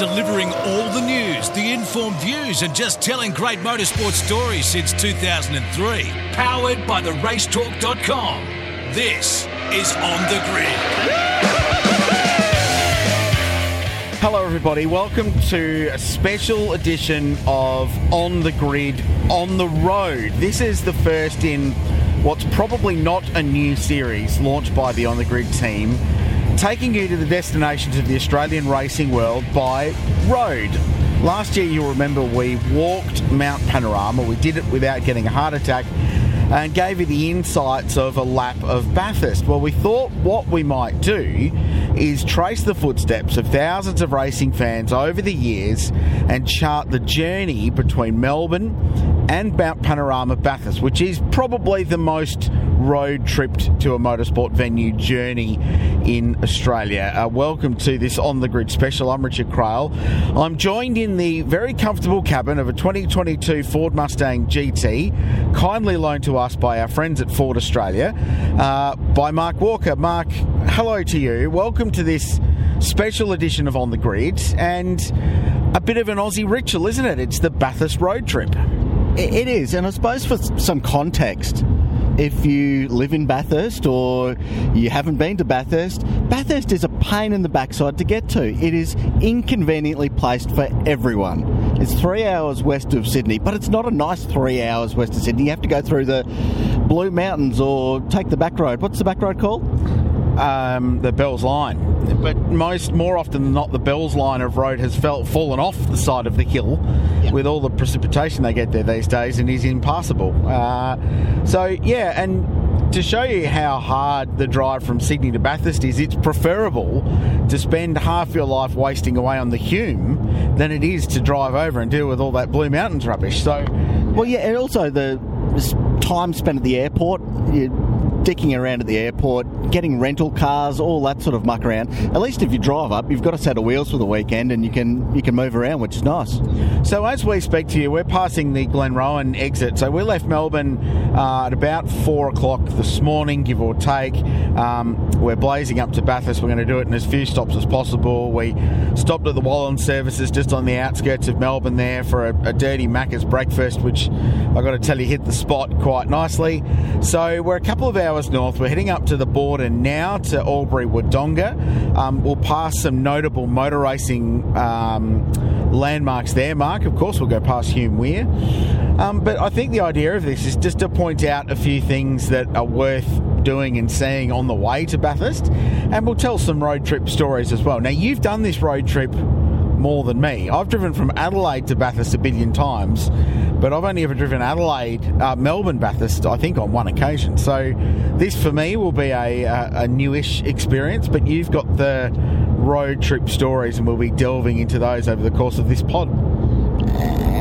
delivering all the news, the informed views, and just telling great motorsport stories since 2003. Powered by theracetalk.com. This is On the Grid. Hello, everybody. Welcome to a special edition of On the Grid on the Road. This is the first in what's probably not a new series launched by the On the Grid team, taking you to the destinations of the Australian racing world by road. Last year, you'll remember we walked Mount Panorama. We did it without getting a heart attack and gave you the insights of a lap of Bathurst. Well, we thought what we might do is trace the footsteps of thousands of racing fans over the years and chart the journey between Melbourne and Mount Panorama Bathurst, which is probably the most road tripped to a motorsport venue journey in Australia. Uh, welcome to this On the Grid special. I'm Richard Craill. I'm joined in the very comfortable cabin of a 2022 Ford Mustang GT, kindly loaned to us by our friends at Ford Australia, uh, by Mark Walker. Mark, hello to you. Welcome to this special edition of On the Grid and a bit of an Aussie ritual, isn't it? It's the Bathurst road trip. It is, and I suppose for some context, if you live in Bathurst or you haven't been to Bathurst, Bathurst is a pain in the backside to get to. It is inconveniently placed for everyone. It's three hours west of Sydney, but it's not a nice three hours west of Sydney. You have to go through the Blue Mountains or take the back road. What's the back road called? Um, the Bells line. But most, more often than not, the Bells line of road has felt fallen off the side of the hill with all the precipitation they get there these days and is impassable. Uh, so, yeah, and to show you how hard the drive from Sydney to Bathurst is, it's preferable to spend half your life wasting away on the Hume than it is to drive over and deal with all that Blue Mountains rubbish. So, Well, yeah, and also the time spent at the airport. You, dicking around at the airport, getting rental cars, all that sort of muck around. At least if you drive up, you've got a set of wheels for the weekend, and you can you can move around, which is nice. So as we speak to you, we're passing the Glenrowan exit. So we left Melbourne uh, at about four o'clock this morning, give or take. Um, we're blazing up to Bathurst. We're going to do it in as few stops as possible. We stopped at the Wallan services just on the outskirts of Melbourne there for a, a dirty Macca's breakfast, which I've got to tell you hit the spot quite nicely. So we're a couple of hours north. We're heading up to the border now to Albury Wodonga. Um, we'll pass some notable motor racing um, landmarks there, Mark. Of course, we'll go past Hume Weir. Um, but I think the idea of this is just to point out a few things that are worth doing and seeing on the way to Bathurst, and we'll tell some road trip stories as well. Now, you've done this road trip more than me. I've driven from Adelaide to Bathurst a billion times, but I've only ever driven Adelaide, uh, Melbourne, Bathurst, I think, on one occasion. So this for me will be a, a, a newish experience, but you've got the road trip stories, and we'll be delving into those over the course of this pod.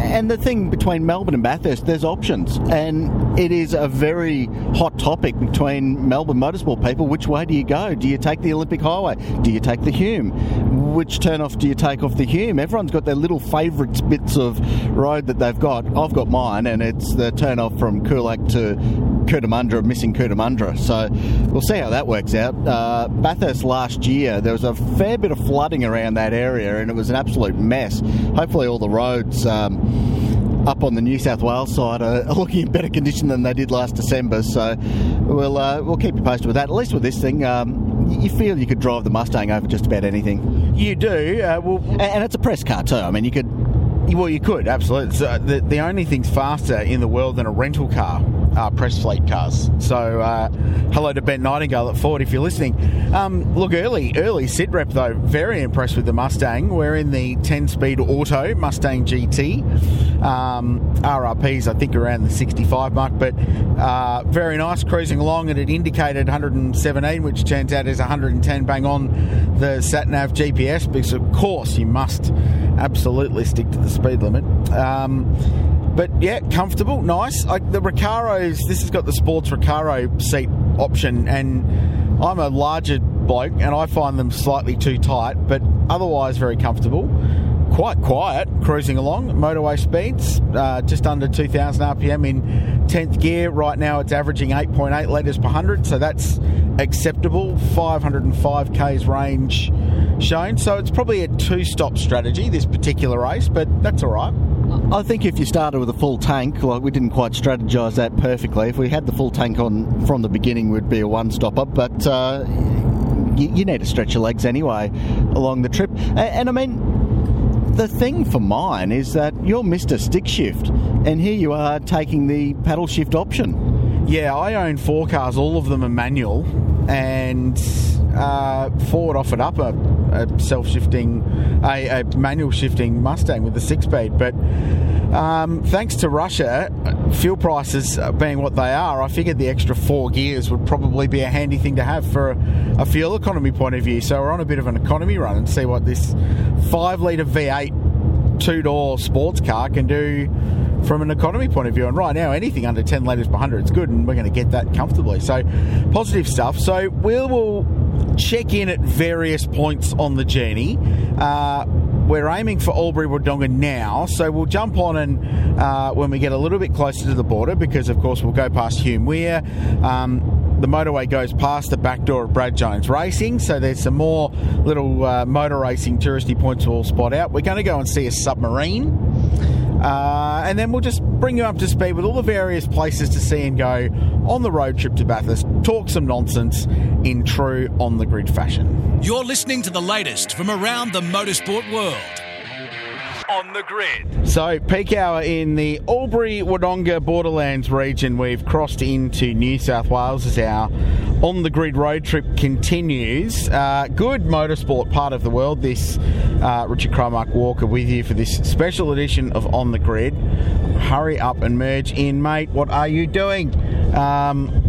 And the thing between Melbourne and Bathurst, there's options, and it is a very hot topic between Melbourne motorsport people. Which way do you go? Do you take the Olympic Highway? Do you take the Hume? Which turn off do you take off the Hume? Everyone's got their little favourite bits of road that they've got. I've got mine, and it's the turn off from Coolac to Cootamundra, missing Cootamundra. So we'll see how that works out. Uh, Bathurst last year, there was a fair bit of flooding around that area, and it was an absolute mess. Hopefully, all the roads. Um, up on the New South Wales side are are looking in better condition than they did last December. So we'll uh, we'll keep you posted with that. At least with this thing, um, you feel you could drive the Mustang over just about anything, You do. Uh, well, and, and it's a press car too. I mean, you could. well, you could absolutely. So the the only things faster in the world than a rental car are press fleet cars. So uh, hello to Ben Nightingale at Ford if you're listening. Um, look, early early sit rep though, very impressed with the Mustang. We're in the 10 speed auto Mustang GT. Um, RRPs I think around the 65 mark, but uh, very nice cruising along, and it indicated 117, which turns out is 110 bang on the sat nav GPS because of course you must absolutely stick to the speed limit. Um, but yeah, comfortable, nice. Like the Recaros, this has got the sports Recaro seat option, and I'm a larger bloke, and I find them slightly too tight, but otherwise very comfortable. Quite quiet, cruising along, motorway speeds, uh, just under 2,000 RPM in 10th gear. Right now it's averaging 8.8 litres per 100, so that's acceptable. 505 k's range shown. So it's probably a two stop strategy, this particular race, but that's all right. I think if you started with a full tank, like we didn't quite strategise that perfectly. If we had the full tank on from the beginning, we'd be a one stopper. But uh, you, you, need to stretch your legs anyway along the trip. And, and I mean, the thing for mine is that you're Mr. Stick Shift, and here you are taking the paddle shift option. Yeah, I own four cars. All of them are manual, and uh, Ford offered up a, a self-shifting, a, a, manual shifting Mustang with a six-speed, but um, thanks to Russia, fuel prices being what they are, I figured the extra four gears would probably be a handy thing to have for a, a fuel economy point of view. So we're on a bit of an economy run and see what this five-litre V8 two-door sports car can do from an economy point of view. And right now, anything under 10 litres per 100 is good, and we're going to get that comfortably. So, positive stuff. So, we will check in at various points on the journey. Uh, we're aiming for Albury Wodonga now, so we'll jump on and uh, when we get a little bit closer to the border, because of course we'll go past Hume Weir. Um, the motorway goes past the back door of Brad Jones Racing, so there's some more little uh, motor racing touristy points we'll spot out. We're going to go and see a submarine. Uh, and then we'll just bring you up to speed with all the various places to see and go on the road trip to Bathurst. Talk some nonsense in true on the grid fashion. You're listening to the latest from around the motorsport world on the grid. So, peak hour in the Albury Wodonga Borderlands region. We've crossed into New South Wales as our on the grid road trip continues. Uh, good motorsport part of the world. This uh, Richard Craill Mark Walker with you for this special edition of On the Grid. Hurry up and merge in, mate. What are you doing? Um,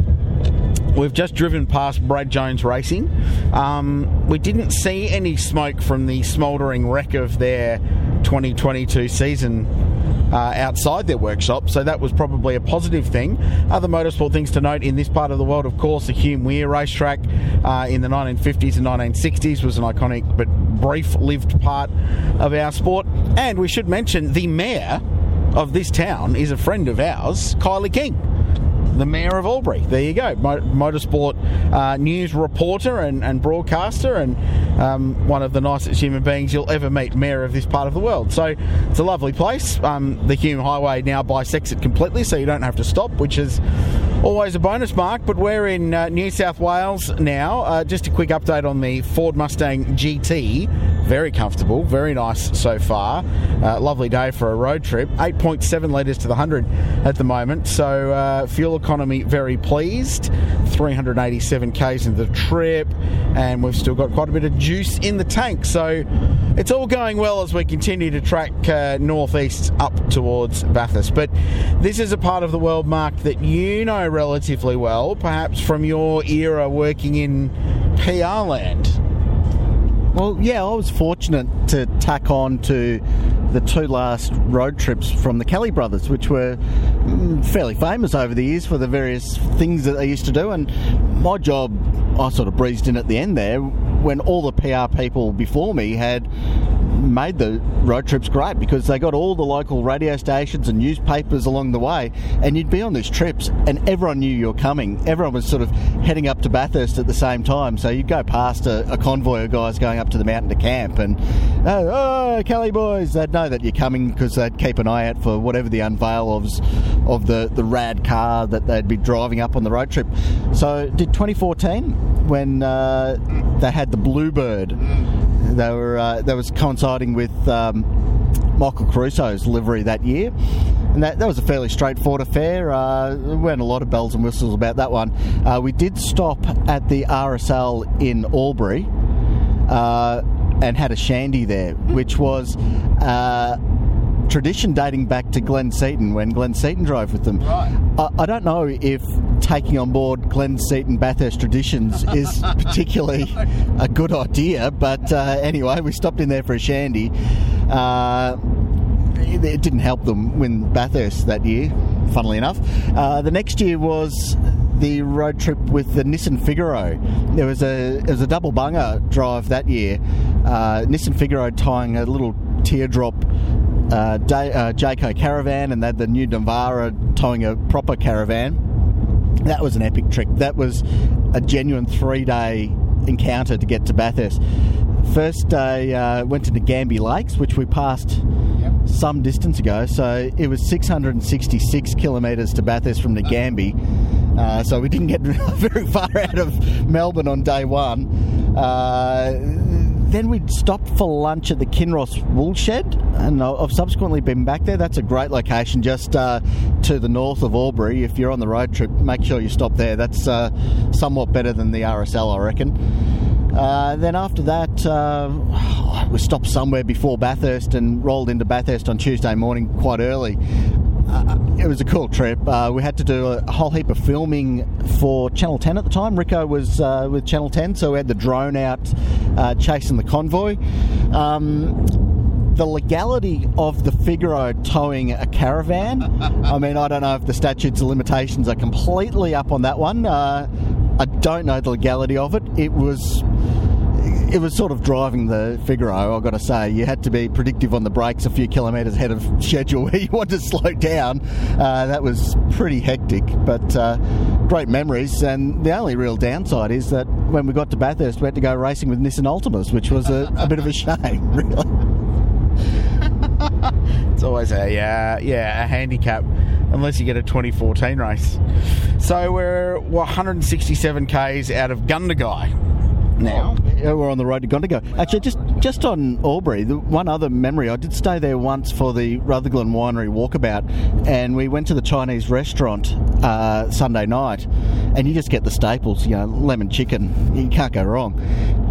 We've just driven past Brad Jones Racing. Um, we didn't see any smoke from the smouldering wreck of their 2022 season uh, outside their workshop, so that was probably a positive thing. Other motorsport things to note in this part of the world, of course, the Hume Weir racetrack uh, in the 1950s and 1960s was an iconic but brief lived part of our sport. And we should mention the mayor of this town is a friend of ours, Kylie King the Mayor of Albury. There you go, motorsport uh, news reporter and, and broadcaster, and um, one of the nicest human beings you'll ever meet, Mayor of this part of the world. So it's a lovely place. Um, the Hume Highway now bisects it completely, so you don't have to stop, which is always a bonus mark. But we're in uh, New South Wales now. Uh, just a quick update on the Ford Mustang GT. Very comfortable, very nice so far. Uh, lovely day for a road trip. 8.7 litres to the 100 at the moment, so uh, fuel economy very pleased. 387 k's in the trip, and we've still got quite a bit of juice in the tank. So it's all going well as we continue to track uh, northeast up towards Bathurst. But this is a part of the world, Mark, that you know relatively well, perhaps from your era working in PR land. Well, yeah, I was fortunate to tack on to the two last road trips from the Kelly brothers, which were mm, fairly famous over the years for the various things that they used to do. And my job, I sort of breezed in at the end there when all the PR people before me had made the road trips great because they got all the local radio stations and newspapers along the way, and you'd be on these trips, and everyone knew you were coming. Everyone was sort of heading up to Bathurst at the same time, so you'd go past a, a convoy of guys going up to the mountain to camp, and oh, oh Kelly boys, they'd know that you're coming because they'd keep an eye out for whatever the unveil of of the the rad car that they'd be driving up on the road trip. So, did 2014 when uh, they had the Bluebird they were uh, that was coinciding with um, Michael Caruso's livery that year, and that, that was a fairly straightforward affair. Uh, there weren't a lot of bells and whistles about that one. Uh, we did stop at the RSL in Albury. Uh, and had a shandy there, which was uh, tradition dating back to Glenn Seton when Glenn Seton drove with them. Right. I, I don't know if taking on board Glenn Seton Bathurst traditions is particularly a good idea, but uh, anyway, we stopped in there for a shandy. Uh, it didn't help them win Bathurst that year, funnily enough. Uh, the next year was the road trip with the Nissan Figaro. There was a it was a double bunger drive that year. Uh, Nissan Figaro tying a little teardrop uh, Day, uh, Jayco caravan, and they had the new Navara towing a proper caravan. That was an epic trip. That was a genuine three day encounter to get to Bathurst. First day uh, went to the Gambie Lakes, which we passed some distance ago. So it was 666 kilometres to Bathurst from the Gambie. Uh, so we didn't get very far out of Melbourne on day one. Uh, then we stopped for lunch at the Kinross Woolshed, and I've subsequently been back there. That's a great location just uh, to the north of Albury. If you're on the road trip, make sure you stop there. That's uh, somewhat better than the RSL, I reckon. Uh, then after that, uh, we stopped somewhere before Bathurst and rolled into Bathurst on Tuesday morning quite early. Uh, it was a cool trip. Uh, we had to do a whole heap of filming for Channel 10 at the time. Rico was uh, with Channel 10, so we had the drone out uh, chasing the convoy. Um, the legality of the Figaro towing a caravan. I mean, I don't know if the statutes of limitations are completely up on that one. Uh, I don't know the legality of it. It was it was sort of driving the Figaro, I've got to say. You had to be predictive on the brakes a few kilometres ahead of schedule where you wanted to slow down. Uh, that was pretty hectic, but uh, great memories. And the only real downside is that when we got to Bathurst, we had to go racing with Nissan Altimas, which was a, a bit of a shame, really. it's always a uh, yeah a handicap unless you get a 2014 race. So we're 167 k's out of Gundagai now. Yeah, we're on the road to Gundagai. Actually, just just on Albury, the one other memory, I did stay there once for the Rutherglen Winery walkabout, and we went to the Chinese restaurant uh, Sunday night, and you just get the staples, you know, lemon chicken. You can't go wrong.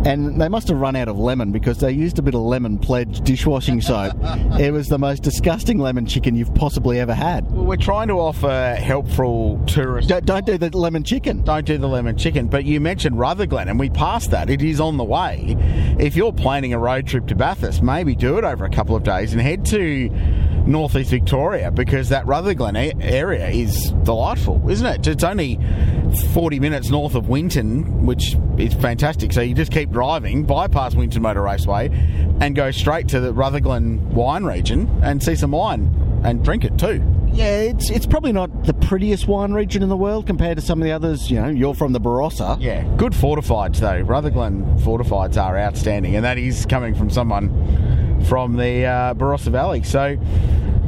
And they must have run out of lemon because they used a bit of lemon pledge dishwashing soap. it was the most disgusting lemon chicken you've possibly ever had. Well, we're trying to offer helpful tourists. Don't, don't do the lemon chicken. Don't do the lemon chicken. But you mentioned Rutherglen, and we passed that. It is on the way. If you're planning a road trip to Bathurst, maybe do it over a couple of days and head to northeast Victoria because that Rutherglen area is delightful, isn't it? It's only 40 minutes north of Winton, which is fantastic. So you just keep driving, bypass Winton Motor Raceway, and go straight to the Rutherglen wine region and see some wine and drink it too. Yeah, it's it's probably not the prettiest wine region in the world compared to some of the others. You know, you're from the Barossa. Yeah, good fortifieds though. Rutherglen fortifieds are outstanding, and that is coming from someone from the uh, Barossa Valley. So,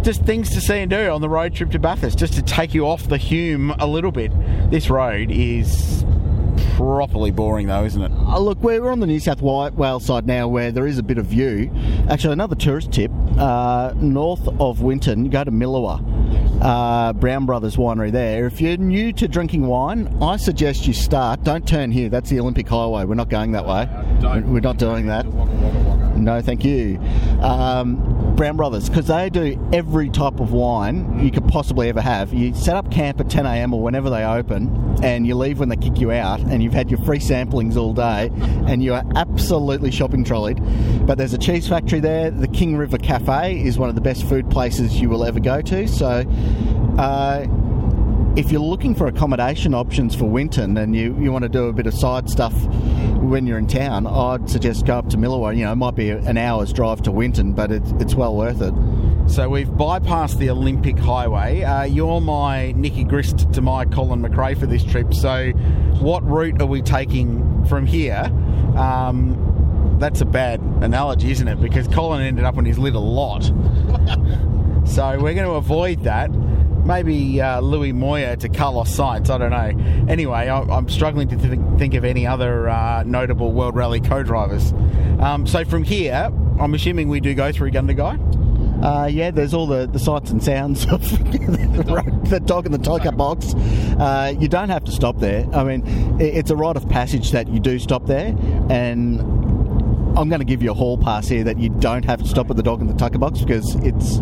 just things to see and do on the road trip to Bathurst, just to take you off the Hume a little bit. This road is properly boring, though, isn't it? Uh, look, we're on the New South Wales side now where there is a bit of view. Actually, another tourist tip uh, north of Winton, go to Milawa. Uh, Brown Brothers Winery there. If you're new to drinking wine, I suggest you start. Don't turn here. That's the Olympic Highway. We're not going that way. We're not doing that. No, thank you. Um, Brown Brothers, because they do every type of wine you could possibly ever have. You set up camp at 10 a.m. or whenever they open, and you leave when they kick you out, and you've had your free samplings all day, and you are absolutely shopping trolleyed. But there's a cheese factory there. The King River Cafe is one of the best food places you will ever go to. So. Uh, if you're looking for accommodation options for Winton and you, you want to do a bit of side stuff when you're in town, I'd suggest go up to Milawa. You know, it might be an hour's drive to Winton, but it's, it's well worth it. So we've bypassed the Olympic Highway. Uh, you're my Nicky Grist to my Colin McRae for this trip. So, what route are we taking from here? Um, that's a bad analogy, isn't it? Because Colin ended up on his lid a lot. so we're going to avoid that maybe uh, Luis Moya to Carlos Sainz. I don't know. Anyway, I, am struggling to th- think of any other uh, notable World Rally co-drivers. Um, so from here, I'm assuming we do go through Gundagai. Uh, yeah, there's all the, the sights and sounds of the dog in the tucker box. Uh, you don't have to stop there. I mean, it's a rite of passage that you do stop there, and I'm going to give you a hall pass here that you don't have to stop at the dog in the tucker box because it's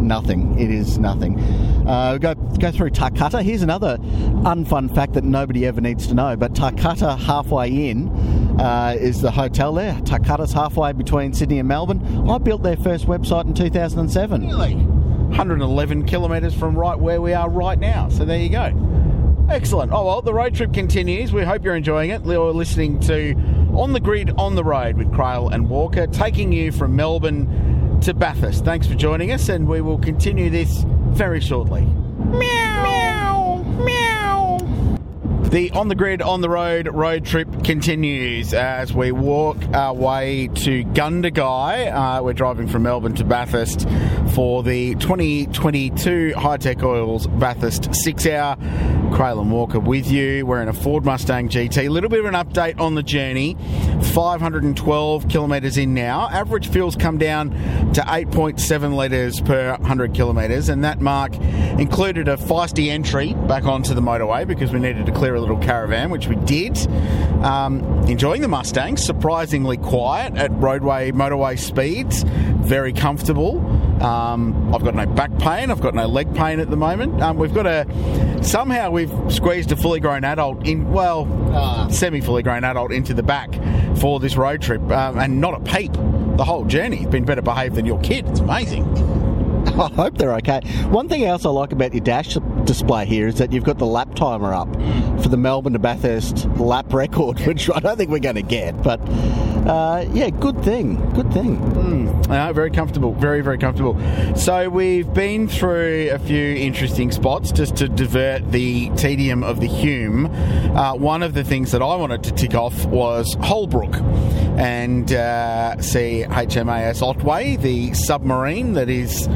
nothing. It is nothing. Uh, go go through Tarcutta. Here's another unfun fact that nobody ever needs to know. But Tarcutta halfway in uh, is the hotel there. Tarcutta's halfway between Sydney and Melbourne. I built their first website in 2007. Really? 111 kilometres from right where we are right now. So there you go. Excellent. Oh well, the road trip continues. We hope you're enjoying it. You're listening to On the Grid on the Road with Craill and Walker, taking you from Melbourne to Bathurst. Thanks for joining us, and we will continue this very shortly. Meow, meow, meow. The on the grid, on the road road trip continues as we walk our way to Gundagai. Uh, we're driving from Melbourne to Bathurst for the 2022 Hi-Tec Oils Bathurst six hour. Craill and Walker with you. We're in a Ford Mustang GT. A little bit of an update on the journey. 512 kilometres in now. Average fuel's come down to 8.7 litres per 100 kilometres, and that mark included a feisty entry back onto the motorway because we needed to clear a little caravan, which we did. Um, enjoying the Mustang, surprisingly quiet at roadway motorway speeds, very comfortable. Um, I've got no back pain. I've got no leg pain at the moment. Um, we've got a somehow we've squeezed a fully grown adult in well, uh, semi fully grown adult into the back for this road trip, um, and not a peep the whole journey. Has been better behaved than your kid. It's amazing. I hope they're okay. One thing else I like about your dash display here is that you've got the lap timer up for the Melbourne to Bathurst lap record, which I don't think we're going to get. But uh, yeah, good thing. Good thing. Mm, uh, very comfortable. Very, very comfortable. So we've been through a few interesting spots just to divert the tedium of the Hume. Uh, one of the things that I wanted to tick off was Holbrook and uh, see HMAS Otway, the submarine that is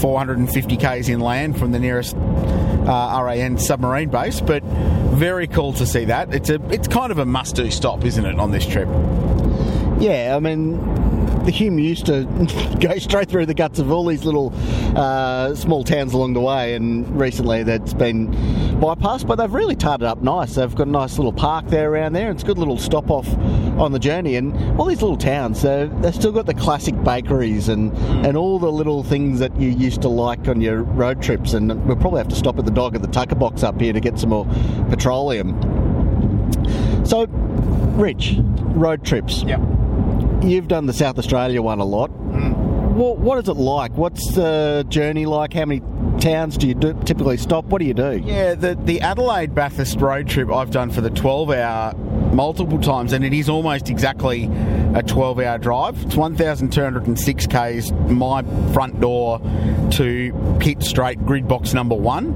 450 k's inland from the nearest uh, RAN submarine base. But very cool to see that. It's a it's kind of a must do stop, isn't it, on this trip? Yeah, I mean, the Hume used to go straight through the guts of all these little uh, small towns along the way, and recently that's been bypassed. But they've really tarred it up nice. They've got a nice little park there around there. It's a good little stop off on the journey, and all these little towns. they've still got the classic bakeries and and all the little things that you used to like on your road trips. And we'll probably have to stop at the dog at the tucker box up here to get some more petroleum. So, Rich, road trips. Yep you've done the South Australia one a lot. Mm. What, what is it like? What's the journey like? How many towns do you do, typically stop? What do you do? Yeah, the, the Adelaide Bathurst road trip I've done for the 12 hour multiple times, and it is almost exactly a 12 hour drive. It's 1,206 Ks, my front door to pit straight grid box number one.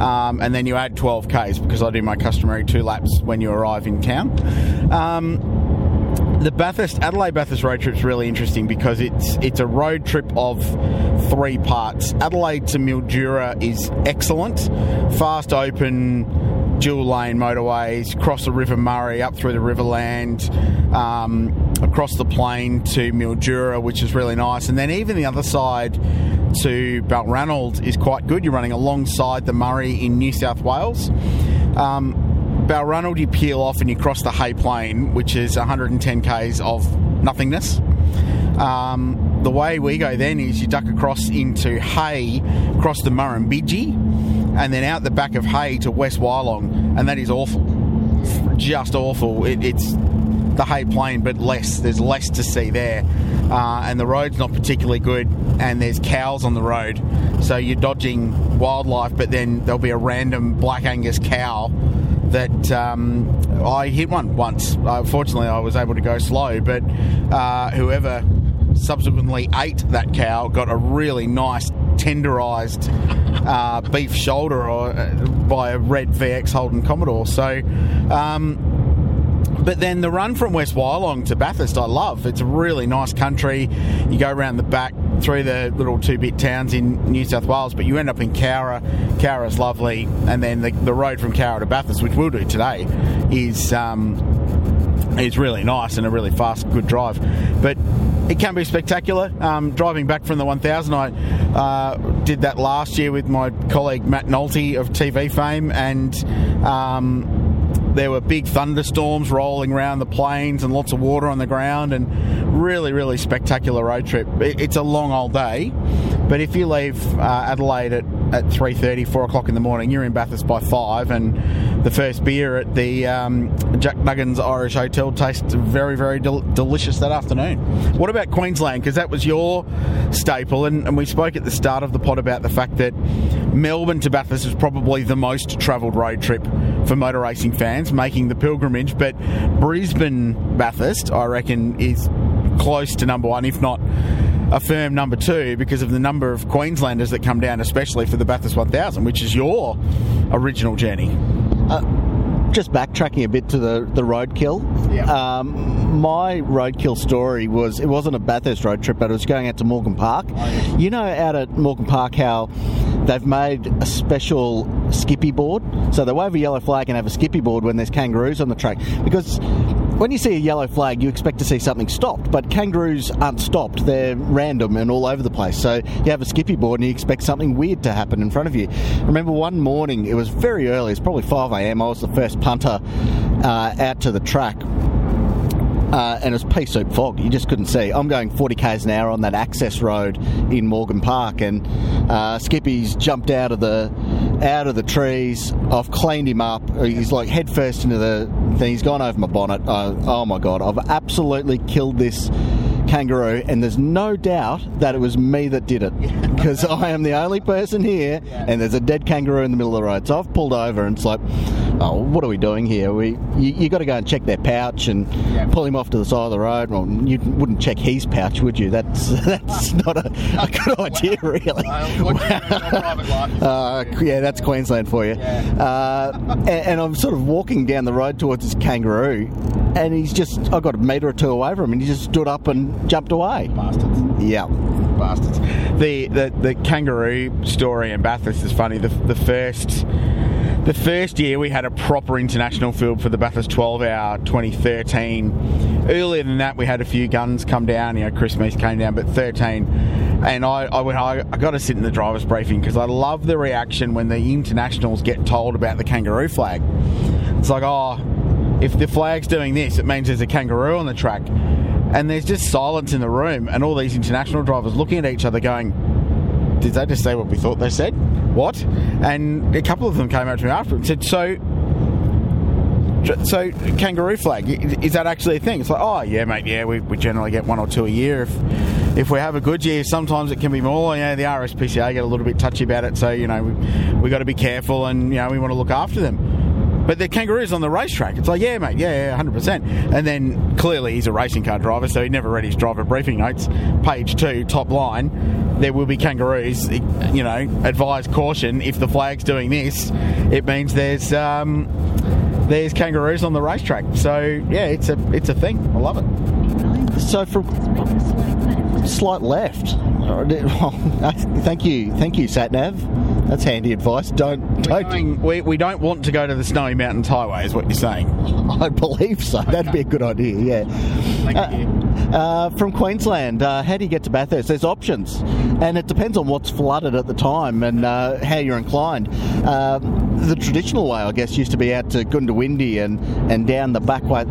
Um, and then you add 12 Ks because I do my customary two laps when you arrive in town. Um, the Bathurst Adelaide Bathurst road trip is really interesting because it's it's a road trip of three parts. Adelaide to Mildura is excellent, fast, open, dual lane motorways, cross the River Murray, up through the Riverland, um, across the plain to Mildura, which is really nice, and then even the other side to Balranald is quite good. You're running alongside the Murray in New South Wales. Um, Balranald, you peel off and you cross the Hay Plain, which is 110 k's of nothingness. Um, the way we go then is you duck across into Hay, cross the Murrumbidgee, and then out the back of Hay to West Wyalong, and that is awful. Just awful. It, it's the Hay Plain, but less. There's less to see there, uh, and the road's not particularly good, and there's cows on the road, so you're dodging wildlife, but then there'll be a random Black Angus cow that um, I hit one once. Uh, fortunately, I was able to go slow, but uh, whoever subsequently ate that cow got a really nice tenderized uh, beef shoulder or, uh, by a red VX Holden Commodore. So. Um, but then the run from West Wyalong to Bathurst, I love. It's a really nice country. You go around the back through the little two bit towns in New South Wales, but you end up in Cowra. Cowra's lovely. And then the, the road from Cowra to Bathurst, which we'll do today, is. Um, is really nice and a really fast, good drive. But it can be spectacular. Um, driving back from the 1000, I uh, did that last year with my colleague Matt Nolte of TV fame, and um, there were big thunderstorms rolling around the plains and lots of water on the ground, and really, really spectacular road trip. It's a long old day, but if you leave uh, Adelaide at, at 3.30, 4 o'clock in the morning, you're in Bathurst by 5, and the first beer at the um, Jack Duggans Irish Hotel tastes very, very del- delicious that afternoon. What about Queensland? Because that was your staple, and, and we spoke at the start of the pod about the fact that Melbourne to Bathurst is probably the most travelled road trip for motor racing fans making the pilgrimage. But Brisbane Bathurst, I reckon, is close to number one, if not a firm number two, because of the number of Queenslanders that come down, especially for the Bathurst 1000, which is your original journey. Uh, just backtracking a bit to the, the roadkill. Yeah. Um, my roadkill story was it wasn't a Bathurst road trip, but it was going out to Morgan Park. yeah. You know, out at Morgan Park, how they've made a special skippy board. So they wave a yellow flag and have a skippy board when there's kangaroos on the track. Because when you see a yellow flag, you expect to see something stopped, but kangaroos aren't stopped. They're random and all over the place. So you have a skippy board and you expect something weird to happen in front of you. I remember one morning, it was very early, it's probably 5 a.m. I was the first punter uh, out to the track uh, and it was pea soup fog. You just couldn't see. I'm going 40 k's an hour on that access road in Morgan Park, and uh, Skippy's jumped out of the out of the trees. I've cleaned him up. He's like head first into the thing. He's gone over my bonnet. Uh, oh my god! I've absolutely killed this kangaroo, and there's no doubt that it was me that did it because I am the only person here, and there's a dead kangaroo in the middle of the road. So I've pulled over, and it's like, oh, what are we doing here? We you, you got to go and check their pouch and Yeah. pull him off to the side of the road. Well, you wouldn't check his pouch, would you? That's that's not a, a good idea, really. Uh, yeah, that's Queensland for you. Uh, and, and I'm sort of walking down the road towards this kangaroo, and he's just, I got a metre or two away from him, and he just stood up and jumped away. Bastards. Yeah. Bastards. The, the the kangaroo story in Bathurst is funny. The, the first the first year we had a proper international field for the Bathurst 12 hour 2013. Earlier than that, we had a few guns come down. You know, Chris came down, but 13. And I, I went, I, I got to sit in the driver's briefing because I love the reaction when the internationals get told about the kangaroo flag. It's like, oh, if the flag's doing this, it means there's a kangaroo on the track. And there's just silence in the room, and all these international drivers looking at each other going, Did they just say what we thought they said? What? And a couple of them came up to me after and said, So, so kangaroo flag is that actually a thing? It's like, oh, yeah, mate, yeah, we, we generally get one or two a year. If if we have a good year, sometimes it can be more. You know, the RSPCA get a little bit touchy about it, so, you know, we, we got to be careful and, you know, we want to look after them. But the kangaroos on the racetrack. It's like, yeah, mate, yeah, yeah, hundred percent. And then clearly he's a racing car driver, so he never read his driver briefing notes. Page two, top line, there will be kangaroos. You know, advise caution. If the flag's doing this, it means there's um, there's kangaroos on the racetrack. So yeah, it's a it's a thing. I love it. So from slight left. Thank you, thank you, Satnav. That's handy advice. Don't don't. Going- we, we don't want to go to the Snowy Mountains Highway, is what you're saying. I believe so. That'd be a good idea. Yeah. Thank Uh, you. uh, from Queensland, uh, how do you get to Bathurst? There's options, and it depends on what's flooded at the time and uh, how you're inclined. Uh, the traditional way, I guess, used to be out to Goondiwindi and, and down the back way.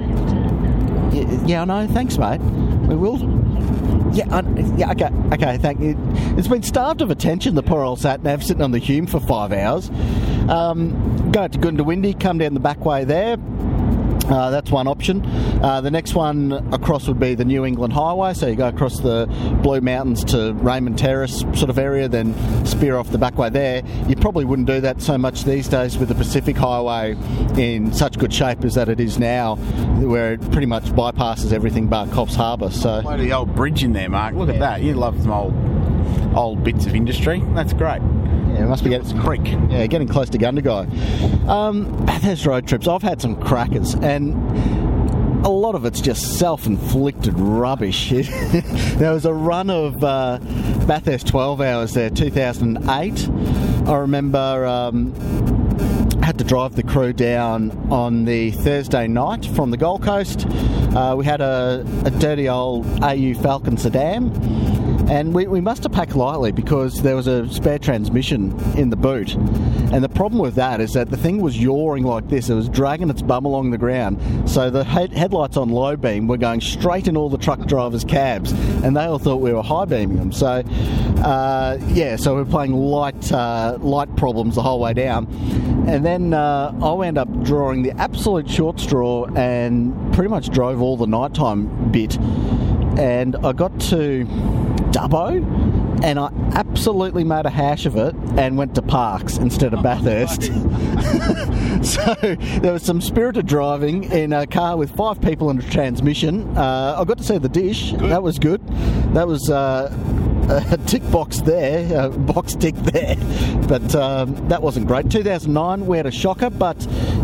Yeah, yeah, I know. Thanks, mate. We will. Yeah, yeah, okay, okay, thank you. It's been starved of attention, the poor old sat nav sitting on the Hume for five hours. Um, go to Goondiwindi, come down the back way there. Uh, that's one option. Uh, the next one across would be the New England Highway. So you go across the Blue Mountains to Raymond Terrace sort of area, then spear off the back way there. You probably wouldn't do that so much these days with the Pacific Highway in such good shape as that it is now, where it pretty much bypasses everything but Coffs Harbour. So the old bridge in there, Mark. Look at that. You love some old old bits of industry. That's great. Yeah, it must be It's creek. Yeah, getting close to Gundagai. Um, Bathurst road trips. I've had some crackers, and a lot of it's just self-inflicted rubbish. there was a run of uh, Bathurst 12 hours there, 2008. I remember. Um, had to drive the crew down on the Thursday night from the Gold Coast. Uh, we had a, a dirty old AU Falcon sedan, and we, we must have packed lightly because there was a spare transmission in the boot. And the problem with that is that the thing was yawing like this, it was dragging its bum along the ground. So the head, headlights on low beam were going straight in all the truck drivers' cabs, and they all thought we were high beaming them. So, uh, yeah, so we're playing light, uh, light problems the whole way down. And then uh, I wound up drawing the absolute short straw and pretty much drove all the nighttime bit. And I got to Dubbo and I absolutely made a hash of it and went to Parkes instead of Bathurst. so there was some spirited driving in a car with five people in a transmission. Uh, I got to see the dish. That was good. That was. Uh, a tick box there, a box tick there, but um, that wasn't great. 2009, we had a shocker, but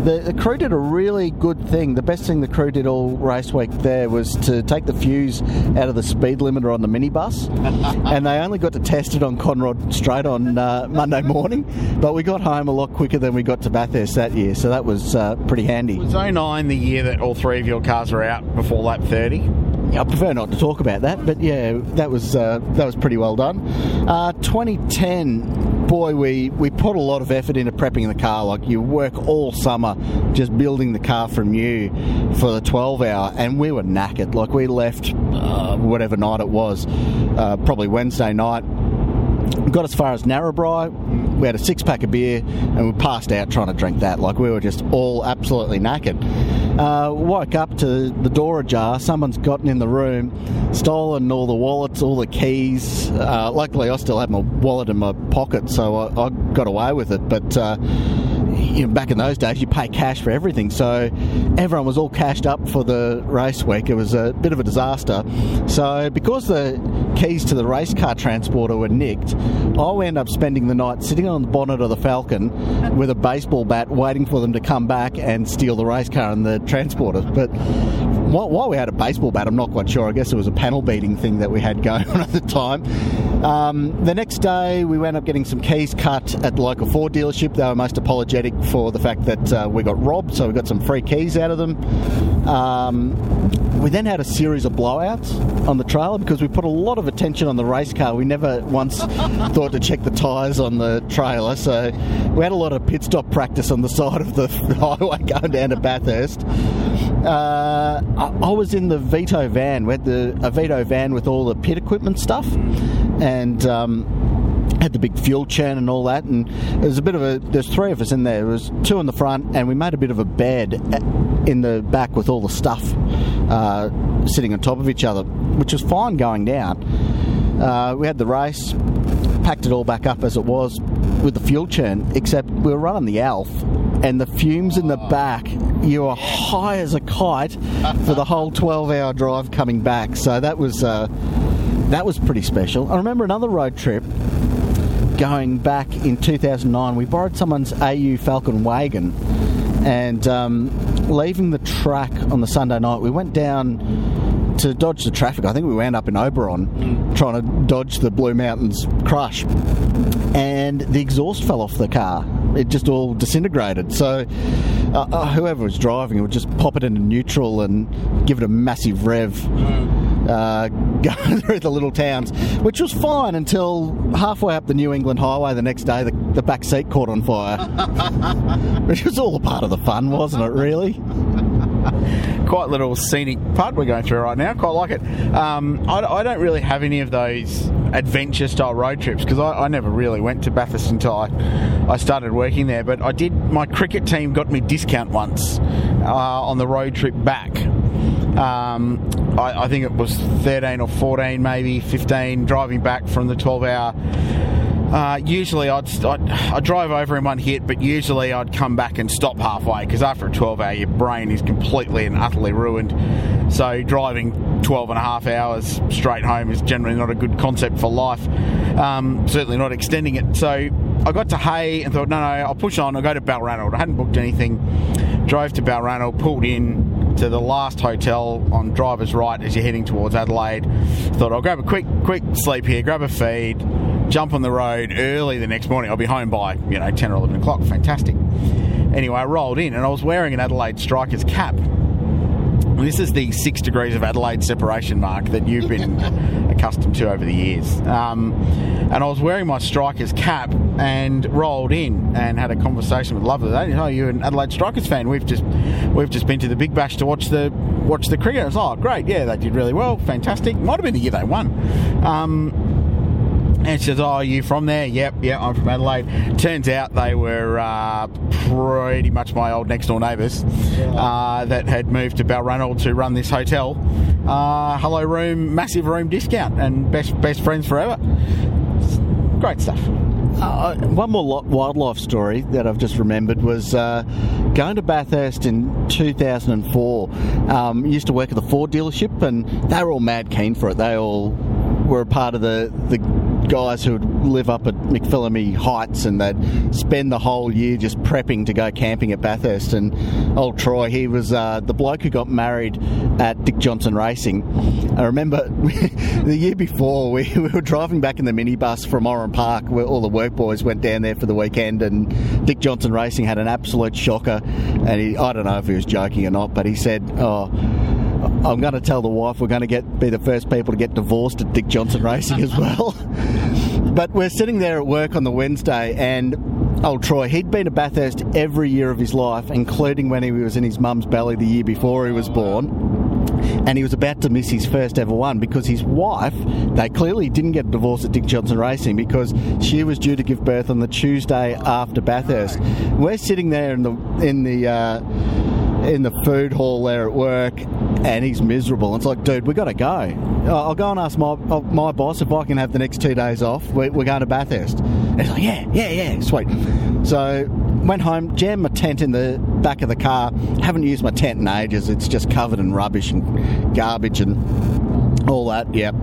The, the crew did a really good thing. The best thing the crew did all race week there was to take the fuse out of the speed limiter on the minibus, and they only got to test it on Conrod Straight on uh, Monday morning. But we got home a lot quicker than we got to Bathurst that year, so that was uh, pretty handy. Was 09 the year that all three of your cars were out before lap 30? I prefer not to talk about that, but yeah, that was uh, that was pretty well done. Uh, 2010, boy, we we put a lot of effort into prepping the car. Like you work all summer just building the car from new for the 12 hour, and we were knackered. Like we left uh, whatever night it was, uh, probably Wednesday night. Got as far as Narrabri. We had a six pack of beer and we passed out trying to drink that. Like we were just all absolutely knackered. Uh, woke up to the door ajar. Someone's gotten in the room, stolen all the wallets, all the keys. Uh, luckily, I still had my wallet in my pocket, so I, I got away with it. But uh, you know, back in those days, you pay cash for everything. So everyone was all cashed up for the race week. It was a bit of a disaster. So because the keys to the race car transporter were nicked, I ended up spending the night sitting on the bonnet of the Falcon with a baseball bat, waiting for them to come back and steal the race car and the transporter. But why we had a baseball bat, I'm not quite sure. I guess it was a panel beating thing that we had going on at the time. Um, the next day, we wound up getting some keys cut at the local Ford dealership. They were most apologetic for the fact that uh, we got robbed, so we got some free keys out of them. Um, we then had a series of blowouts on the trailer because we put a lot of attention on the race car. We never once thought to check the tyres on the trailer, so we had a lot of pit stop practice on the side of the highway going down to Bathurst. Uh, I, was in the Vito van. We had the a Vito van with all the pit equipment stuff, and. Um, had the big fuel churn and all that, and there was a bit of a. There's three of us in there. There was two in the front, and we made a bit of a bed in the back with all the stuff uh, sitting on top of each other, which was fine going down. Uh, we had the race, packed it all back up as it was with the fuel churn, except we were running the Alf, and the fumes in the back, you were high as a kite for the whole 12-hour drive coming back. So that was uh, that was pretty special. I remember another road trip going back in 2009. We borrowed someone's AU Falcon wagon, and um, leaving the track on the Sunday night, we went down to dodge the traffic. I think we wound up in Oberon mm. trying to dodge the Blue Mountains crush, and the exhaust fell off the car it just all disintegrated. So uh, uh, whoever was driving would just pop it into neutral and give it a massive rev. Mm. Uh, going through the little towns, which was fine until halfway up the New England Highway the next day, the, the back seat caught on fire. which was all a part of the fun, wasn't it, really? quite little scenic part we're going through right now. Quite like it. Um, I, I, don't really have any of those adventure style road trips because I, I, never really went to Bathurst until I, I started working there. But I did. My cricket team got me discount once uh, on the road trip back. Um, I, I think it was 13 or 14, maybe 15, driving back from the 12 hour uh, usually I'd, I'd, I'd, drive over in one hit, but usually I'd come back and stop halfway because after a 12 hour, your brain is completely and utterly ruined. So driving 12 and a half hours straight home is generally not a good concept for life. Um, certainly not extending it. So I got to Hay and thought, no, no, I'll push on. I'll go to Balranald. I hadn't booked anything. Drove to Balranald, pulled in to the last hotel on driver's right as you're heading towards Adelaide. Thought I'll grab a quick, quick sleep here, grab a feed jump on the road early the next morning. I'll be home by, you know, 10 or 11 o'clock. Fantastic. Anyway, I rolled in and I was wearing an Adelaide Strikers cap. This is the six degrees of Adelaide separation mark that you've been accustomed to over the years. Um, and I was wearing my Strikers cap and rolled in and had a conversation with Lovely. They, oh, you're an Adelaide Strikers fan. We've just we've just been to the Big Bash to watch the watch the cricket. I was, oh, great, yeah, they did really well, fantastic. Might have been the year they won. Um, and she says, Oh, are you from there? Yep, yep, I'm from Adelaide. Turns out they were uh, pretty much my old next door neighbours uh, that had moved to Balranald to run this hotel. Uh, hello room, massive room discount, and best best friends forever. Great stuff. Uh, one more wildlife story that I've just remembered was uh, going to Bathurst in 2004. Um, used to work at the Ford dealership, and they were all mad keen for it. They all were a part of the, the guys who live up at McPhillamy Heights and they'd spend the whole year just prepping to go camping at Bathurst. And old Troy, he was uh, the bloke who got married at Dick Johnson Racing. I remember the year before we, we were driving back in the minibus from Oran Park where all the work boys went down there for the weekend and Dick Johnson Racing had an absolute shocker. And he, I don't know if he was joking or not, but he said, oh, I'm going to tell the wife we're going to get be the first people to get divorced at Dick Johnson Racing as well. but we're sitting there at work on the Wednesday, and old Troy, he'd been to Bathurst every year of his life, including when he was in his mum's belly the year before he was born. And he was about to miss his first ever one because his wife, they clearly didn't get divorced at Dick Johnson Racing because she was due to give birth on the Tuesday after Bathurst. We're sitting there in the in the uh, in the food hall there at work, and he's miserable. It's like, dude, we got to go. I'll go and ask my uh, my boss if I can have the next two days off. We're, going to Bathurst. And he's like, yeah, yeah, yeah, sweet. So went home, jammed my tent in the back of the car. Haven't used my tent in ages. It's just covered in rubbish and garbage and all that. Yep,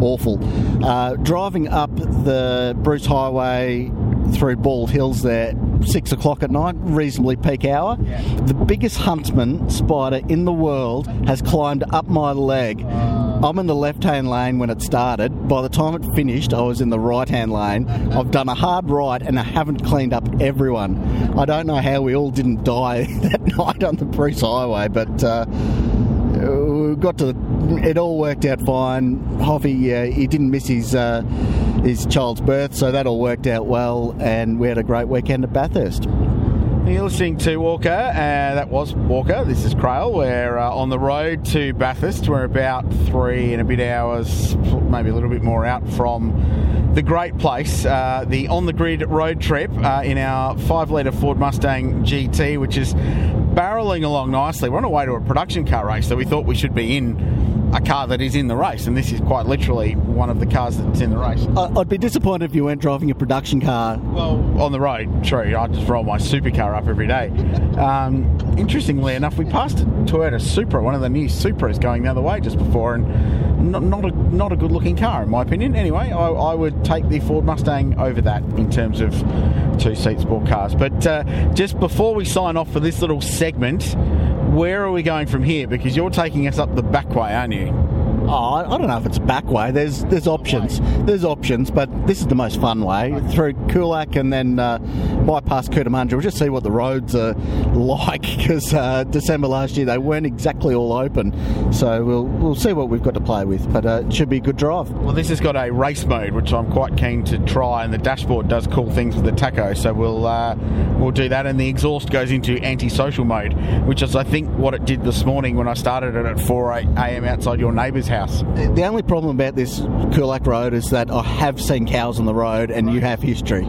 awful. Uh, driving up the Bruce Highway through Bald Hills there, six o'clock at night, reasonably peak hour. Yeah. The biggest huntsman spider in the world has climbed up my leg. I'm in the left hand lane when it started. By the time it finished, I was in the right hand lane. I've done a hard right and I haven't cleaned up everyone. I don't know how we all didn't die that night on the Bruce Highway, but. Uh, we got to it all worked out fine. Hoffy, uh, he didn't miss his uh, his child's birth, so that all worked out well, and we had a great weekend at Bathurst. You're listening to Walker. Uh, that was Walker. This is Craill. We're uh, on the road to Bathurst. We're about three and a bit hours, maybe a little bit more out from the great place, uh, the on the grid road trip uh, in our five litre Ford Mustang GT, which is barreling along nicely. We're on our way to a production car race, so we thought we should be in a car that is in the race, and this is quite literally one of the cars that's in the race. I'd be disappointed if you weren't driving a production car. Well, on the road, true. I just roll my supercar up every day. Um, interestingly enough, we passed a Toyota Supra, one of the new Supras, going the other way just before, and not, not a not a good looking car in my opinion. Anyway, I, I, would take the Ford Mustang over that in terms of two seat sport cars. But uh, just before we sign off for this little segment where are we going from here? Because you're taking us up the back way, aren't you? Oh, I don't know if it's back way. There's there's options. There's options, but this is the most fun way through Coolac and then uh, bypass Cootamundra. We'll just see what the roads are like because uh, December last year they weren't exactly all open. So we'll we'll see what we've got to play with, but uh, it should be a good drive. Well, this has got a race mode, which I'm quite keen to try, and the dashboard does cool things with the taco. So we'll uh, we'll do that, and the exhaust goes into anti-social mode, which is I think what it did this morning when I started it at 4 a.m. outside your neighbour's house house. The only problem about this Coolac Road is that I have seen cows on the road, and you have history.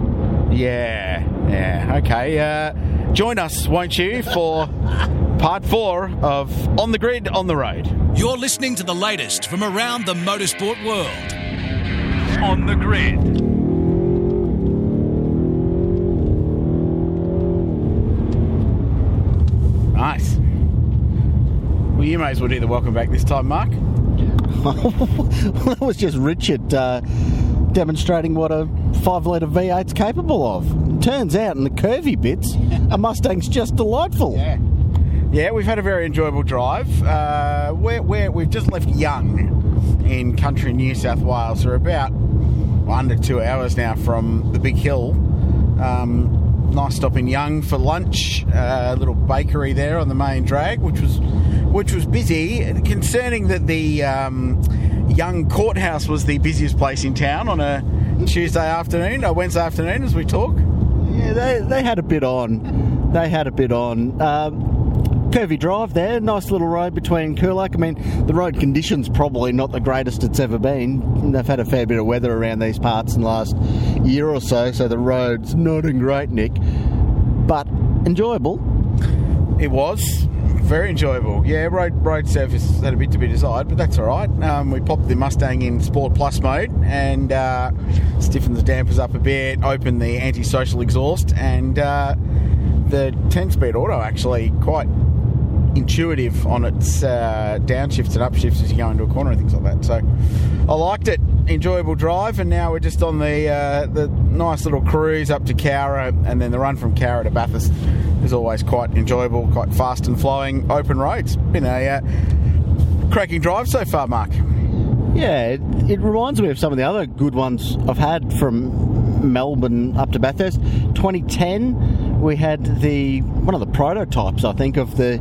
Yeah, yeah, okay. Uh, join us, won't you, for part four of On the Grid, On the Road. You're listening to the latest from around the motorsport world. On the Grid. Nice. Well, you may as well do the welcome back this time, Mark. that was just Richard uh, demonstrating what a 5 litre V8's capable of. Turns out in the curvy bits, a Mustang's just delightful. Yeah. Yeah, we've had a very enjoyable drive. Uh, we're, we're, we've just left Young in country New South Wales. We're about under two hours now from the Big Hill. Um, nice stop in Young for lunch. Uh, a little bakery there on the main drag, which was which was busy, concerning that the um, Young Courthouse was the busiest place in town on a Tuesday afternoon, a Wednesday afternoon as we talk. Yeah, they, they had a bit on. They had a bit on. Um, Curvy Drive there, nice little road between Coolac. I mean, the road conditions probably not the greatest it's ever been. They've had a fair bit of weather around these parts in the last year or so, so the road's not in great nick, but enjoyable. It was very enjoyable. Yeah, road road surface had a bit to be desired, but that's all right. Um, we popped the Mustang in Sport Plus mode and uh, stiffened the dampers up a bit, opened the anti-social exhaust, and uh, the 10-speed auto actually quite intuitive on its uh, downshifts and upshifts as you go into a corner and things like that. So I liked it. Enjoyable drive, and now we're just on the uh, the nice little cruise up to Cowra, and then the run from Cowra to Bathurst is always quite enjoyable, quite fast and flowing. Open roads. Been a uh, cracking drive so far, Mark. Yeah, it, it, reminds me of some of the other good ones I've had from Melbourne up to Bathurst. 2010, we had the one of the prototypes, I think, of the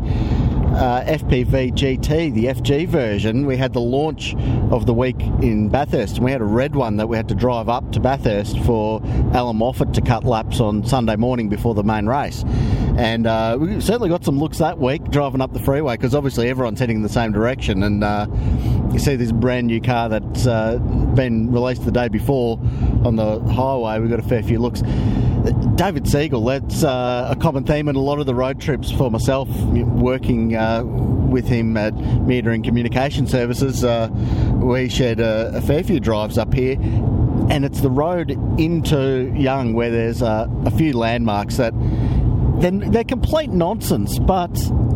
uh, FPV GT, the FG version, we had the launch of the week in Bathurst, and we had a red one that we had to drive up to Bathurst for Allan Moffat to cut laps on Sunday morning before the main race. And uh, we certainly got some looks that week driving up the freeway because obviously everyone's heading in the same direction. And uh, you see this brand new car that's uh, been released the day before on the highway. We got a fair few looks. David Siegel, that's uh, a common theme in a lot of the road trips for myself, working uh, with him at Metering Communication Services. Uh, we shared a, a, fair few drives up here, and it's the road into Young where there's a few landmarks that then they're complete nonsense, but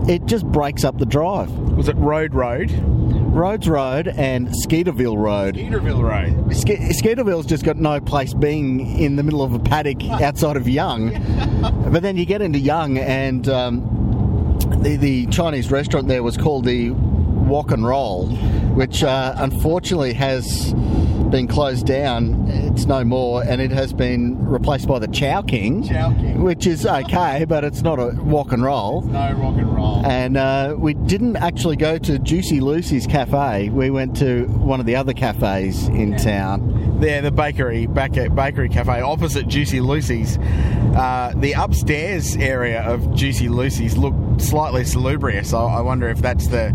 it just breaks up the drive. Was it Road Road? Rhodes Road and Skeeterville Road. Skeeterville Road. Ske- Skeeterville's just got no place being in the middle of a paddock outside of Young. but then you get into Young, and um, the, the Chinese restaurant there was called the Wok and Roll, which uh, unfortunately has been closed down. It's no more, and it has been replaced by the Chow King, Chow King. which is okay, but it's not a wok and roll. No rock and roll. And uh, we didn't actually go to Juicy Lucy's cafe. We went to one of the other cafes in town. There, the bakery, back at Bakery Cafe, opposite Juicy Lucy's. Uh, the upstairs area of Juicy Lucy's looked slightly salubrious. I, I wonder if that's the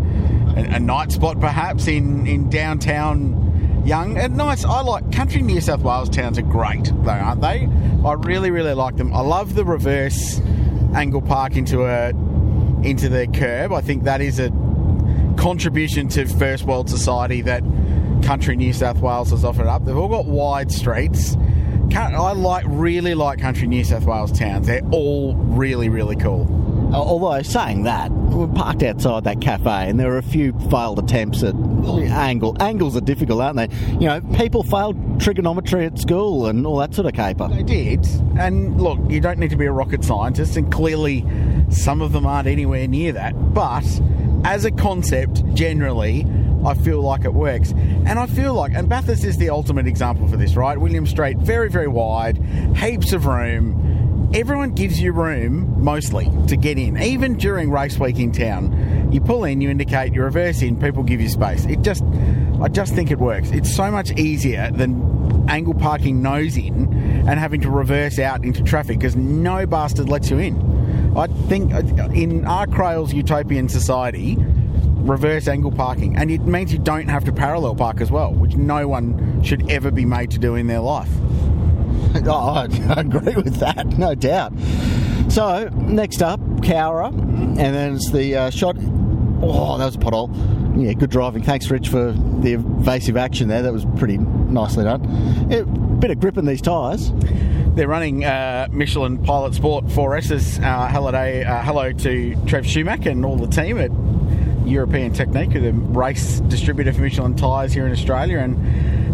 a, a night spot, perhaps in in downtown young and nice. I like country New South Wales towns are great though, aren't they? I really, really like them. I love the reverse angle park into a into the curb. I think that is a contribution to first world society that country New South Wales has offered up. They've all got wide streets. I like really like country New South Wales towns. They're all really, really cool. Uh, although saying that, we parked outside that cafe, and there were a few failed attempts at angle. Angles are difficult, aren't they? You know, people failed trigonometry at school and all that sort of caper. They did, and look, you don't need to be a rocket scientist, and clearly, some of them aren't anywhere near that. But as a concept, generally, I feel like it works. And I feel like, and Bathurst is the ultimate example for this, right? William Street, very, very wide, heaps of room everyone gives you room mostly to get in, even during race week in town. You pull in, you indicate, you reverse in, people give you space. It just, I just think it works. It's so much easier than angle parking nose in and having to reverse out into traffic because no bastard lets you in. I think uh, in our Craill's utopian society, reverse angle parking, and it means you don't have to parallel park as well, which no one should ever be made to do in their life. Oh, I agree with that, no doubt. So, next up, Cowra, and then it's the uh, shot. Oh, that was a pothole. Yeah, good driving. Thanks, Rich, for the evasive action there. That was pretty nicely done. Yeah, bit of grip in these tyres. They're running uh, Michelin Pilot Sport 4S's. Uh, hello, uh, hello to Trev Schumack and all the team at European Technique, who the race distributor for Michelin tyres here in Australia, and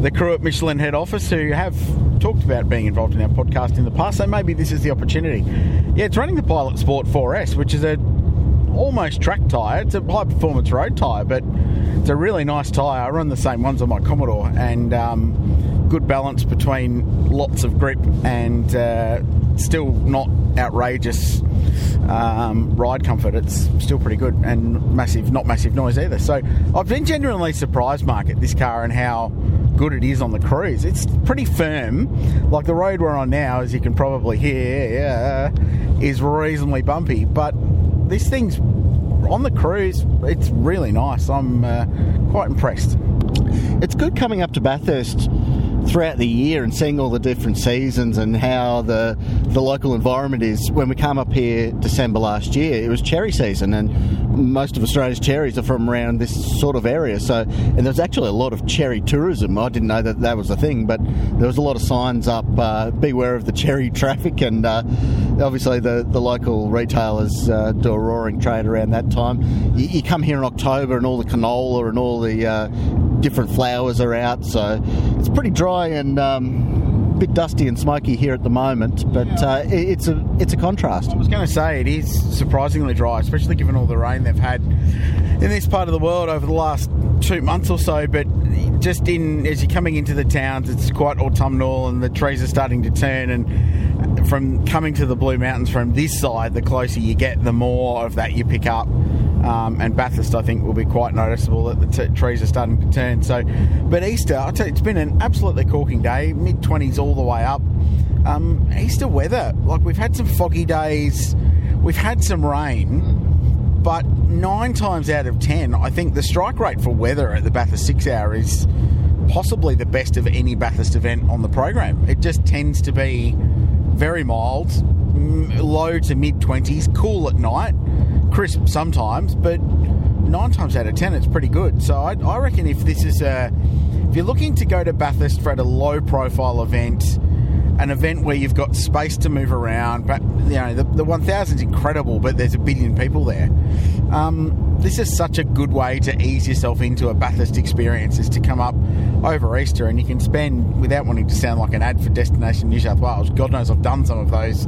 the crew at Michelin head office who have talked about being involved in our podcast in the past. So maybe this is the opportunity. Yeah, it's running the Pilot Sport 4S, which is a almost track tyre. It's a high performance road tyre, but it's a really nice tyre. I run the same ones on my Commodore, and um, good balance between lots of grip and uh, still not outrageous um, ride comfort. It's still pretty good and massive, not massive noise either. So I've been genuinely surprised, Mark, at this car and how good it is on the cruise. It's pretty firm. Like the road we're on now, as you can probably hear, is reasonably bumpy. But this thing's on the cruise. It's really nice. I'm uh, quite impressed. It's good coming up to Bathurst throughout the year and seeing all the different seasons and how the the local environment is. When we came up here December last year, it was cherry season, and most of Australia's cherries are from around this sort of area. So, and there's actually a lot of cherry tourism. I didn't know that that was a thing, but there was a lot of signs up: uh, "Beware of the cherry traffic," and uh, obviously the the local retailers uh, do a roaring trade around that time. You, you, come here in October, and all the canola and all the uh, different flowers are out, so it's pretty dry and. Um, a bit dusty and smoky here at the moment, but uh, it's a it's a contrast. I was going to say it is surprisingly dry, especially given all the rain they've had in this part of the world over the last two months or so. But just in as you're coming into the towns, it's quite autumnal and the trees are starting to turn. And from coming to the Blue Mountains from this side, the closer you get, the more of that you pick up. Um, and Bathurst, I think, will be quite noticeable that the t- trees are starting to turn. So, but Easter, I tell you, it's been an absolutely corking day, mid twenties all the way up. Um, Easter weather, like we've had some foggy days, we've had some rain, but nine times out of ten, I think the strike rate for weather at the Bathurst Six Hour is possibly the best of any Bathurst event on the program. It just tends to be very mild, low to mid 20s, cool at night, crisp sometimes, but nine times out of ten, it's pretty good. So I, I reckon if this is a, if you're looking to go to Bathurst for a low profile event, an event where you've got space to move around, but you know the, the 1000 is incredible, but there's a billion people there. Um, this is such a good way to ease yourself into a Bathurst experience is to come up over Easter and you can spend, without wanting to sound like an ad for Destination New South Wales, God knows I've done some of those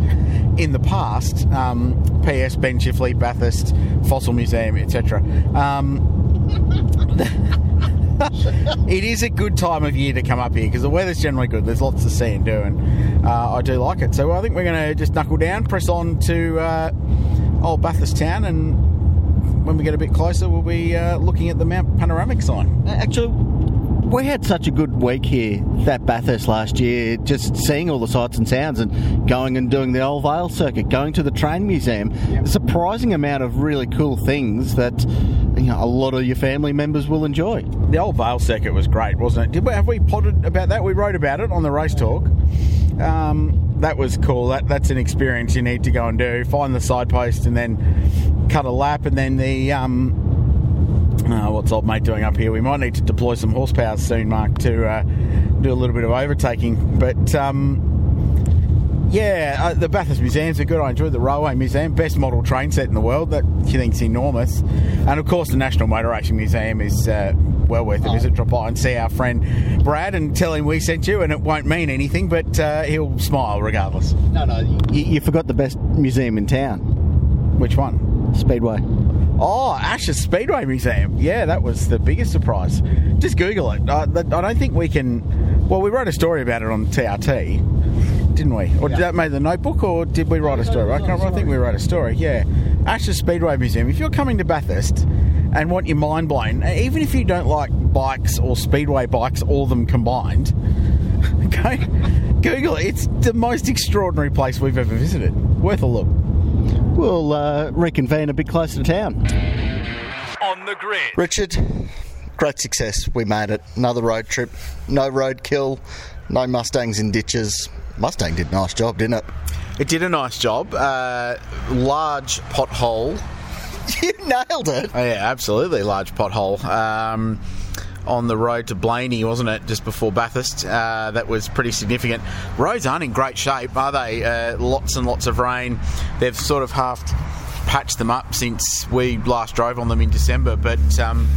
in the past. Um, PS, Ben Chifley, Bathurst, Fossil Museum, etc. Um, it is a good time of year to come up here because the weather's generally good. There's lots to see and do, and uh, I do like it. So I think we're going to just knuckle down, press on to uh, old Bathurst town, and when we get a bit closer, we'll be uh, looking at the Mount Panorama sign. Actually, we had such a good week here that Bathurst last year, just seeing all the sights and sounds and going and doing the Old Vale circuit, going to the train museum. Yep. A surprising amount of really cool things that you know, a lot of your family members will enjoy. The Old Vale circuit was great, wasn't it? Did we, have we potted about that? We wrote about it on the Race Talk. Um, that was cool. That that's an experience you need to go and do. Find the side post and then cut a lap, and then the um, uh, what's old mate doing up here? We might need to deploy some horsepower soon, Mark, to uh, do a little bit of overtaking. But um, yeah, uh, the Bathurst Museums are good. I enjoyed the Railway Museum, best model train set in the world. That you think's enormous, and of course the National Motor Racing Museum is uh, well worth a visit. Drop by and see our friend Brad and tell him we sent you, and it won't mean anything, but uh, he'll smile regardless. No, no, you, you forgot the best museum in town. Which one? Speedway. Oh, Ashes Speedway Museum. Yeah, that was the biggest surprise. Just Google it. Uh, I, I don't think we can. Well, we wrote a story about it on TRT, didn't we? Or did that make the notebook, or did we write a story? I, can't, I think we wrote a story. Yeah, Ashes Speedway Museum. If you're coming to Bathurst and want your mind blown, even if you don't like bikes or speedway bikes, all of them combined, okay, Google it. It's the most extraordinary place we've ever visited. Worth a look. We'll uh, reconvene a bit closer to town. On the grid. Richard, great success. We made it. Another road trip. No road kill. No Mustangs in ditches. Mustang did a nice job, didn't it? It did a nice job. Uh, large pothole. You nailed it. Oh, yeah, absolutely. Large pothole. Um, on the road to Blayney, wasn't it, just before Bathurst? Uh, that was pretty significant. Roads aren't in great shape, are they? Uh, lots and lots of rain. They've sort of half patched them up since we last drove on them in December, but. Um,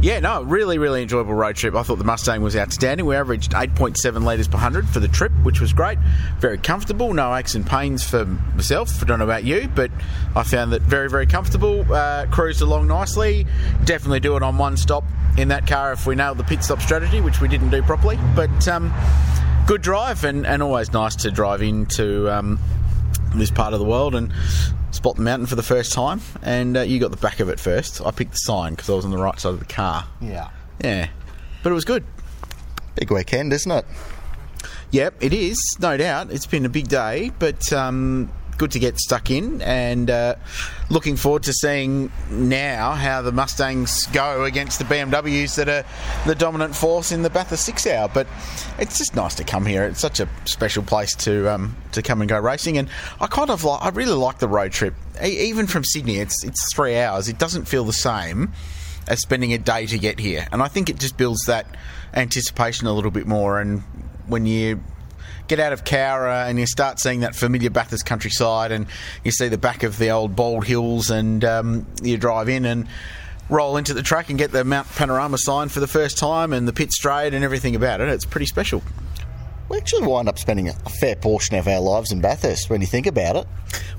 yeah, no, really, really enjoyable road trip. I thought the Mustang was outstanding. We averaged 8.7 litres per 100 for the trip, which was great. Very comfortable, no aches and pains for myself. I don't know about you, but I found that very, very comfortable. Uh, cruised along nicely. Definitely do it on one stop in that car if we nailed the pit stop strategy, which we didn't do properly. But um, good drive and, and always nice to drive into um, this part of the world and spot the mountain for the first time, and uh, you got the back of it first. I picked the sign because I was on the right side of the car. Yeah. Yeah. But it was good. Big weekend, isn't it? Yep, it is, no doubt. It's been a big day, but um, good to get stuck in, and uh, looking forward to seeing now how the Mustangs go against the BMWs that are the dominant force in the Bathurst Six Hour. But it's just nice to come here. It's such a special place to um, to come and go racing, and I kind of like. I really like the road trip, even from Sydney. It's it's three hours. It doesn't feel the same as spending a day to get here, and I think it just builds that anticipation a little bit more. And when you get out of Cowra and you start seeing that familiar Bathurst countryside, and you see the back of the old Bald Hills, and um, you drive in and roll into the track and get the Mount Panorama sign for the first time, and the pit straight and everything about it. It's pretty special. We actually wind up spending a fair portion of our lives in Bathurst when you think about it.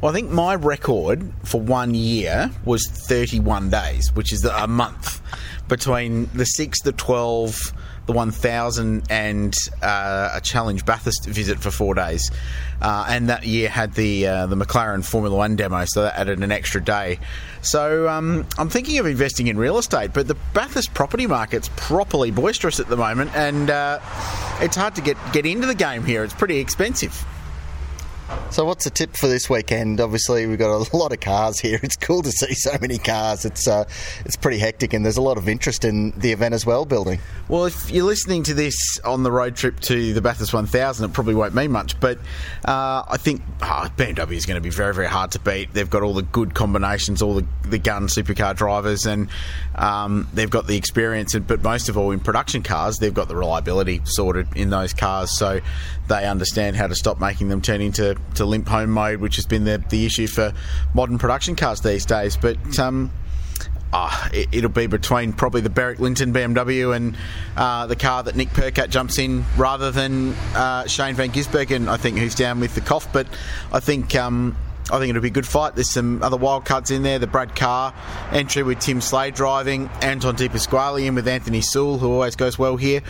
Well, I think my record for one year was 31 days, which is a month between the 6, the 12, the 1000 and uh, a challenge Bathurst visit for four days. Uh, and that year had the uh, the McLaren Formula One demo, so that added an extra day. So um, I'm thinking of investing in real estate, but the Bathurst property market's properly boisterous at the moment, and uh, it's hard to get get into the game here. It's pretty expensive. So, what's the tip for this weekend? Obviously, we've got a lot of cars here. It's cool to see so many cars. It's uh, it's pretty hectic, and there's a lot of interest in the event as well. Building. Well, if you're listening to this on the road trip to the Bathurst 1000, it probably won't mean much. But uh, I think oh, BMW is going to be very, very hard to beat. They've got all the good combinations, all the, the gun supercar drivers, and um, they've got the experience. But most of all, in production cars, they've got the reliability sorted in those cars, so they understand how to stop making them turn into to limp home mode, which has been the, the issue for modern production cars these days. But um, uh, it, will be between probably the Beric Lynton BMW and uh, the car that Nick Percat jumps in rather than uh, Shane Van Gisbergen, I think, who's down with the cough. But I think. Um, I think it'll be a good fight. There's some other wild cards in there. The Brad Carr entry with Tim Slade driving, Anton De Pasquale in with Anthony Sewell, who always goes well here.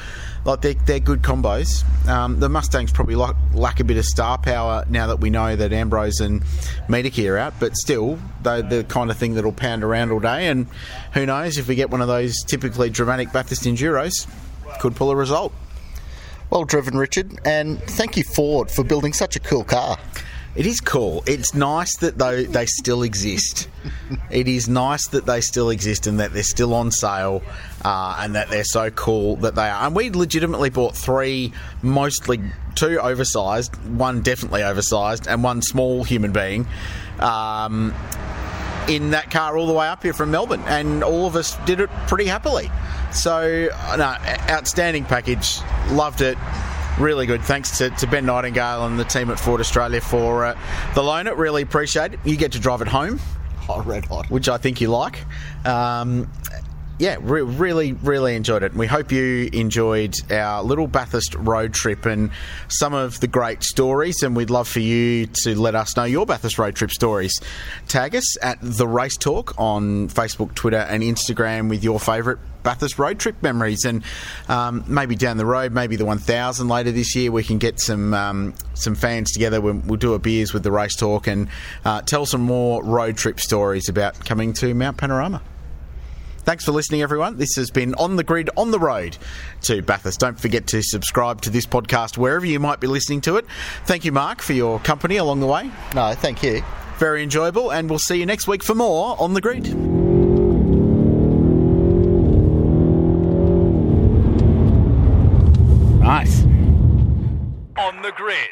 Like they're, they're good combos. Um, the Mustangs probably lack, lack, a bit of star power now that we know that Ambrose and Medicare are out, but still they're the kind of thing that'll pound around all day. And who knows if we get one of those typically dramatic Bathurst Enduros, could pull a result. Well driven, Richard, and thank you Ford for building such a cool car. It is cool. It's nice that they, they still exist. it is nice that they still exist and that they're still on sale uh, and that they're so cool that they are. And we legitimately bought three, mostly two oversized, one definitely oversized, and one small human being. Um, in that car all the way up here from Melbourne, and all of us did it pretty happily. So, no, outstanding package. Loved it really good. Thanks to, to, Ben Nightingale and the team at Ford Australia for uh, the loan. It really appreciate it. You get to drive it home. Hot, red hot. Which I think you like. Um, yeah, re- really, really enjoyed it. We hope you enjoyed our little Bathurst road trip and some of the great stories. And we'd love for you to let us know your Bathurst road trip stories. Tag us at the Race Talk on Facebook, Twitter, and Instagram with your favourite Bathurst road trip memories, and um, maybe down the road, maybe the 1000 later this year, we can get some um, some fans together. We'll, we'll, do a beers with the race talk and uh, tell some more road trip stories about coming to Mount Panorama. Thanks for listening, everyone. This has been On the Grid, on the road to Bathurst. Don't forget to subscribe to this podcast wherever you might be listening to it. Thank you, Mark, for your company along the way. No, thank you. Very enjoyable, and we'll see you next week for more On the Grid. Nice. On the Grid.